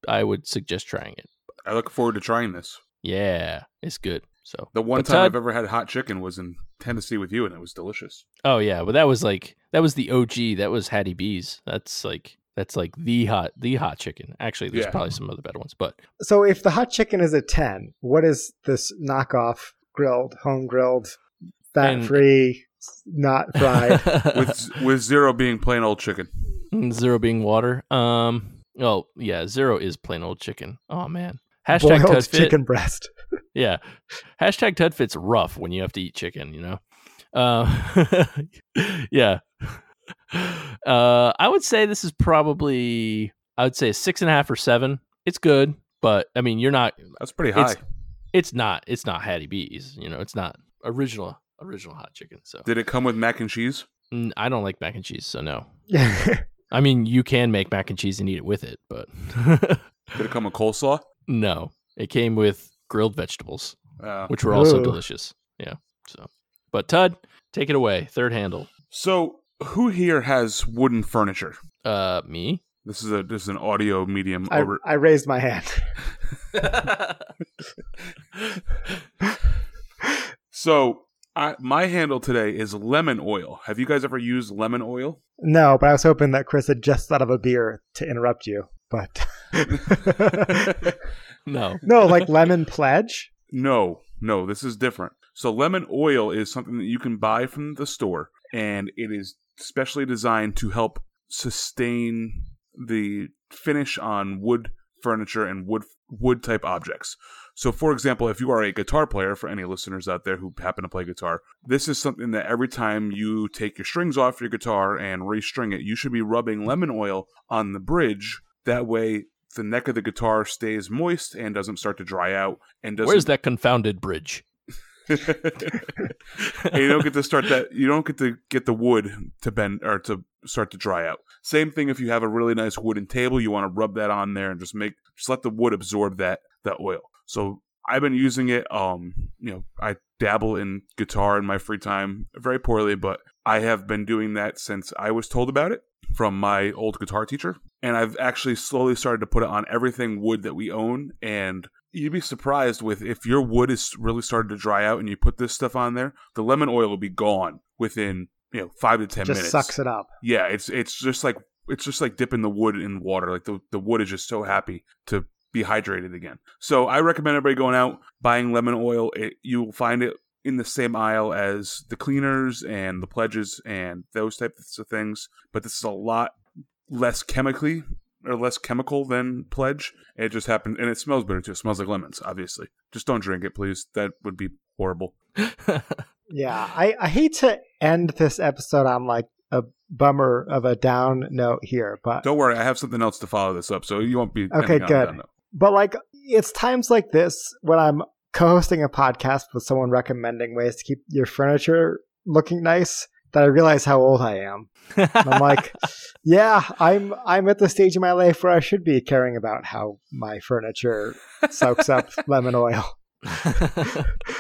I would suggest trying it. I look forward to trying this. Yeah, it's good. So The one But time Todd- I've ever had hot chicken was in Tennessee with you, and it was delicious. oh yeah, but that was like that was the OG. That was Hattie B's. That's like that's like the hot the hot chicken. Actually, there's Yeah. probably some other better ones, but So if the hot chicken is a ten, what is this knockoff grilled, home grilled, fat And- free, not fried? With with zero being plain old chicken. zero being water. Um. Oh yeah, zero is plain old chicken. Oh man. Hashtag boiled chicken breast? Yeah. Hashtag TudFit's rough when you have to eat chicken, you know? Uh, yeah. Uh, I would say this is probably, I would say a six and a half or seven. It's good, but I mean, you're not, That's pretty high. It's- it's not, it's not Hattie B's, you know, it's not original, original hot chicken. So Did it come with mac and cheese? I don't like mac and cheese, so no. I mean, you can make mac and cheese and eat it with it, but Did it come with coleslaw? no. It came with grilled vegetables. Uh, which were also Ooh. delicious. Yeah. So, but Tud, take it away. Third handle. so who here has wooden furniture? Uh, me. This is a this is an audio medium I, over. I raised my hand. So I, my handle today is lemon oil. Have you guys ever used lemon oil? No, but I was hoping that Chris had just thought of a beer to interrupt you. But no. no, like lemon pledge. No, no, this is different. So lemon oil is something that you can buy from the store, and it is specially designed to help sustain the finish on wood furniture and wood wood type objects. So, for example, if you are a guitar player, for any listeners out there who happen to play guitar, this is something that every time you take your strings off your guitar and restring it, you should be rubbing lemon oil on the bridge. That way, the neck of the guitar stays moist and doesn't start to dry out. And doesn't Where's that confounded bridge? and you don't get to start that you don't get to get the wood to bend or to start to dry out same thing if you have a really nice wooden table you want to rub that on there and just make just let the wood absorb that that oil so i've been using it um you know i dabble in guitar in my free time very poorly but i have been doing that since i was told about it from my old guitar teacher and i've actually slowly started to put it on everything wood that we own and you'd be surprised with if your wood is really starting to dry out and you put this stuff on there, the lemon oil will be gone within you know five to ten Just minutes. sucks it up. Yeah, it's it's just like it's just like dipping the wood in water. Like the the wood is just so happy to be hydrated again. So I recommend everybody going out buying lemon oil. It, you will find it in the same aisle as the cleaners and the pledges and those types of things. But this is a lot less chemically or less chemical than pledge. It just happened, and it smells better too. It smells like lemons, obviously. Just don't drink it, please. That would be horrible. Yeah, I, I hate to end this episode on like a bummer of a down note here, but Don't worry, I have something else to follow this up, so you won't be Okay, ending on a good. but like it's times like this when I'm co-hosting a podcast with someone recommending ways to keep your furniture looking nice that I realize how old I am. And I'm like, yeah, I'm I'm at the stage in my life where I should be caring about how my furniture soaks up lemon oil.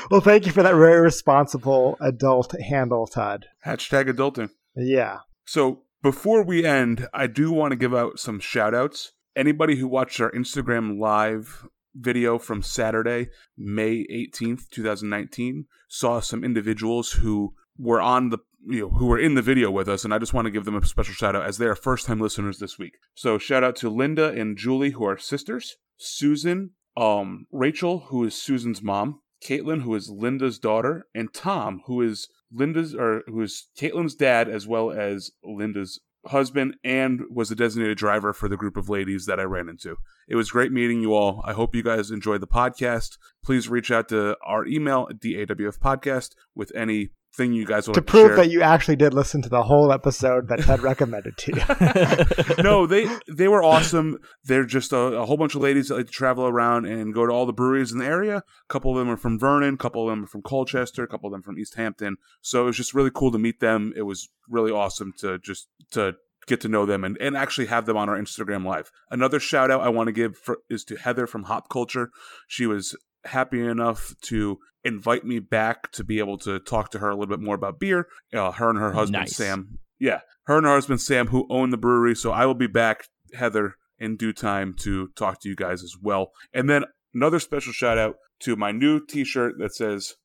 Well, thank you for that very responsible adult handle, Todd. Hashtag adulting. Yeah. So before we end, I do want to give out some shout outs. Anybody who watched our Instagram live video from Saturday, May 18th, 2019, saw some individuals who were on the you know, who were in the video with us, and I just want to give them a special shout out as they are first time listeners this week. So shout out to Linda and Julie, who are sisters, Susan, um, Rachel, who is Susan's mom, Caitlin, who is Linda's daughter, and Tom, who is Linda's or who is Caitlin's dad as well as Linda's husband and was the designated driver for the group of ladies that I ran into. It was great meeting you all. I hope you guys enjoyed the podcast. Please reach out to our email at DAWF podcast with any thing you guys want To to prove share. that you actually did listen to the whole episode that Ted recommended to you. no, they they were awesome. They're just a, a whole bunch of ladies that like to travel around and go to all the breweries in the area. A couple of them are from Vernon, a couple of them are from Colchester, a couple of them from East Hampton. So it was just really cool to meet them. It was really awesome to just to get to know them and, and actually have them on our Instagram live. Another shout out I want to give for, is to Heather from Hop Culture. She was happy enough to invite me back to be able to talk to her a little bit more about beer. Uh, her and her husband Nice. Sam. Yeah, her and her husband Sam, who own the brewery. So I will be back, Heather, in due time to talk to you guys as well. And then another special shout out to my new T-shirt that says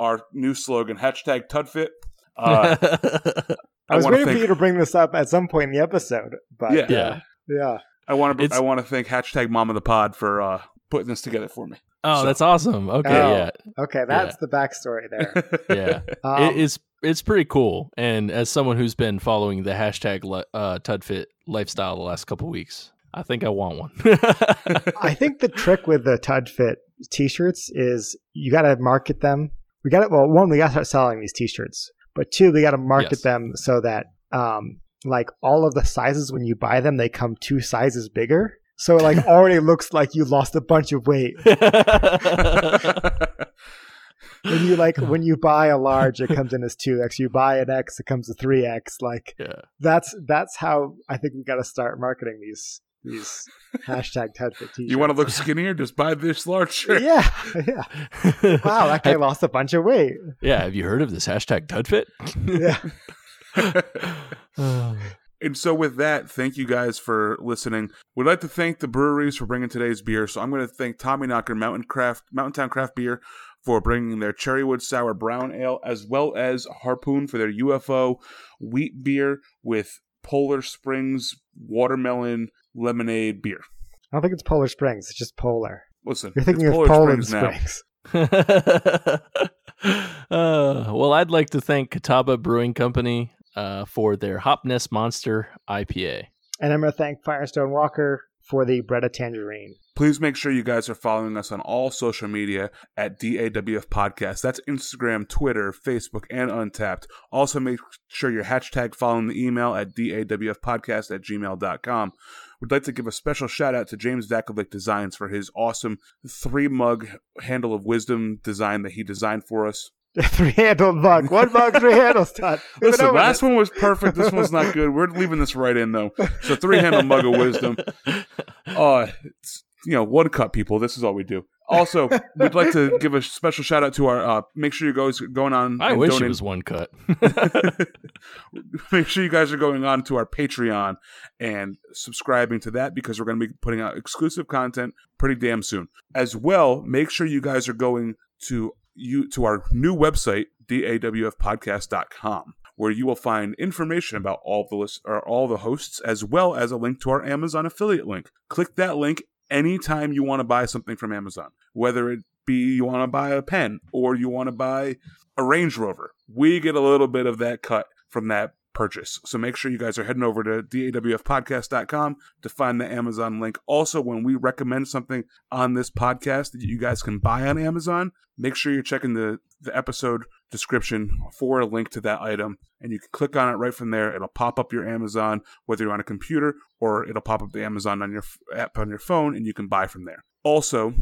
our new slogan hashtag Tudfit. Uh, I was waiting thank- for you to bring this up at some point in the episode, but Yeah. yeah. yeah. I want to I want to thank hashtag Mom of the Pod for uh, putting this together for me. Oh, So- that's awesome. Okay, Oh. yeah. Okay, that's the backstory there. Yeah. Um, it, it's it's pretty cool. And as someone who's been following the hashtag uh, Tudfit lifestyle the last couple weeks, I think I want one. I think the trick with the Tud Fit t-shirts is you got to market them. We got to well, one, we got to start selling these t-shirts, but two, we got to market Yes. them so that um, like all of the sizes when you buy them, they come two sizes bigger. So it like already looks like you lost a bunch of weight. When you like when you buy a large, it comes in as two X. You buy an X, it comes a three X. Like yeah. that's that's how I think we got to start marketing these these hashtag Tud Fit t-shirts. you want to look skinnier? Just buy this large shirt. Yeah, yeah. Wow, that guy Have- lost a bunch of weight. yeah. Have you heard of this hashtag Tudfit? Yeah. Oh. And so, with that, thank you guys for listening. We'd like to thank the breweries for bringing today's beer. So, I'm going to thank Tommy Knocker Mountain Craft, Mountain Town Craft Beer for bringing their Cherrywood Sour Brown Ale, as well as Harpoon for their UFO wheat beer with Polar Springs watermelon lemonade beer. I don't think it's Polar Springs. It's just Polar. Listen, You're thinking it's of Polar Poland Springs now. Springs. uh, well, I'd like to thank Catawba Brewing Company uh, for their Hopness Monster IPA. And I'm going to thank Firestone Walker for the Bretta Tangerine. Please make sure you guys are following us on all social media at DAWF Podcast. That's Instagram, Twitter, Facebook, and Untappd. Also, make sure you're hashtag following the email at DAWFpodcast at gmail.com. We'd like to give a special shout out to James Vakovic Designs for his awesome three mug handle of wisdom design that he designed for us. three handled mug. One mug, three handles, Todd. We've Listen, last this. one was perfect. This one's not good. We're leaving this right in though. So three handle mug of wisdom. Uh, it's, you know, one cup people. This is all we do. Also, we'd like to give a special shout out to our. Uh, make sure you guys going on. I and wish donate- it was one cut. make sure you guys are going on to our Patreon and subscribing to that because we're going to be putting out exclusive content pretty damn soon. As well, make sure you guys are going to you to our new website dawfpodcast.com where you will find information about all the list or all the hosts as well as a link to our Amazon affiliate link. Click that link anytime you want to buy something from Amazon, whether it be you want to buy a pen or you want to buy a Range Rover. We get a little bit of that cut from that purchase. So make sure you guys are heading over to dawfpodcast.com to find the Amazon link. Also, when we recommend something on this podcast that you guys can buy on Amazon, make sure you're checking the, the episode description for a link to that item. And you can click on it right from there. It'll pop up your Amazon, whether you're on a computer or it'll pop up the Amazon on your app on your phone, and you can buy from there. Also,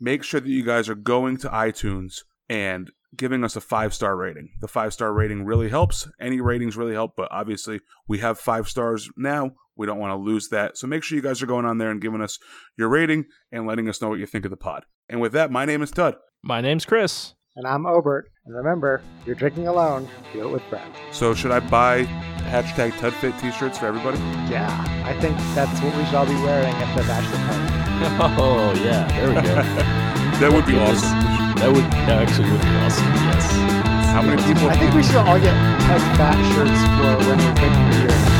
make sure that you guys are going to iTunes and giving us a five star rating. The five star rating really helps. Any ratings really help, but obviously we have five stars now. We don't want to lose that. So make sure you guys are going on there and giving us your rating and letting us know what you think of the pod. And with that, my name is Tud. My name's Chris. And I'm Obert. And remember, if you're drinking alone, do it with friends. So should I buy hashtag TudFit t shirts for everybody? Yeah, I think that's what we should all be wearing at the bachelor party. Oh yeah, there we go. That would be awesome. That would that actually would be awesome. Yes. How many people? I think we should all get like fat shirts for when we're picking beer.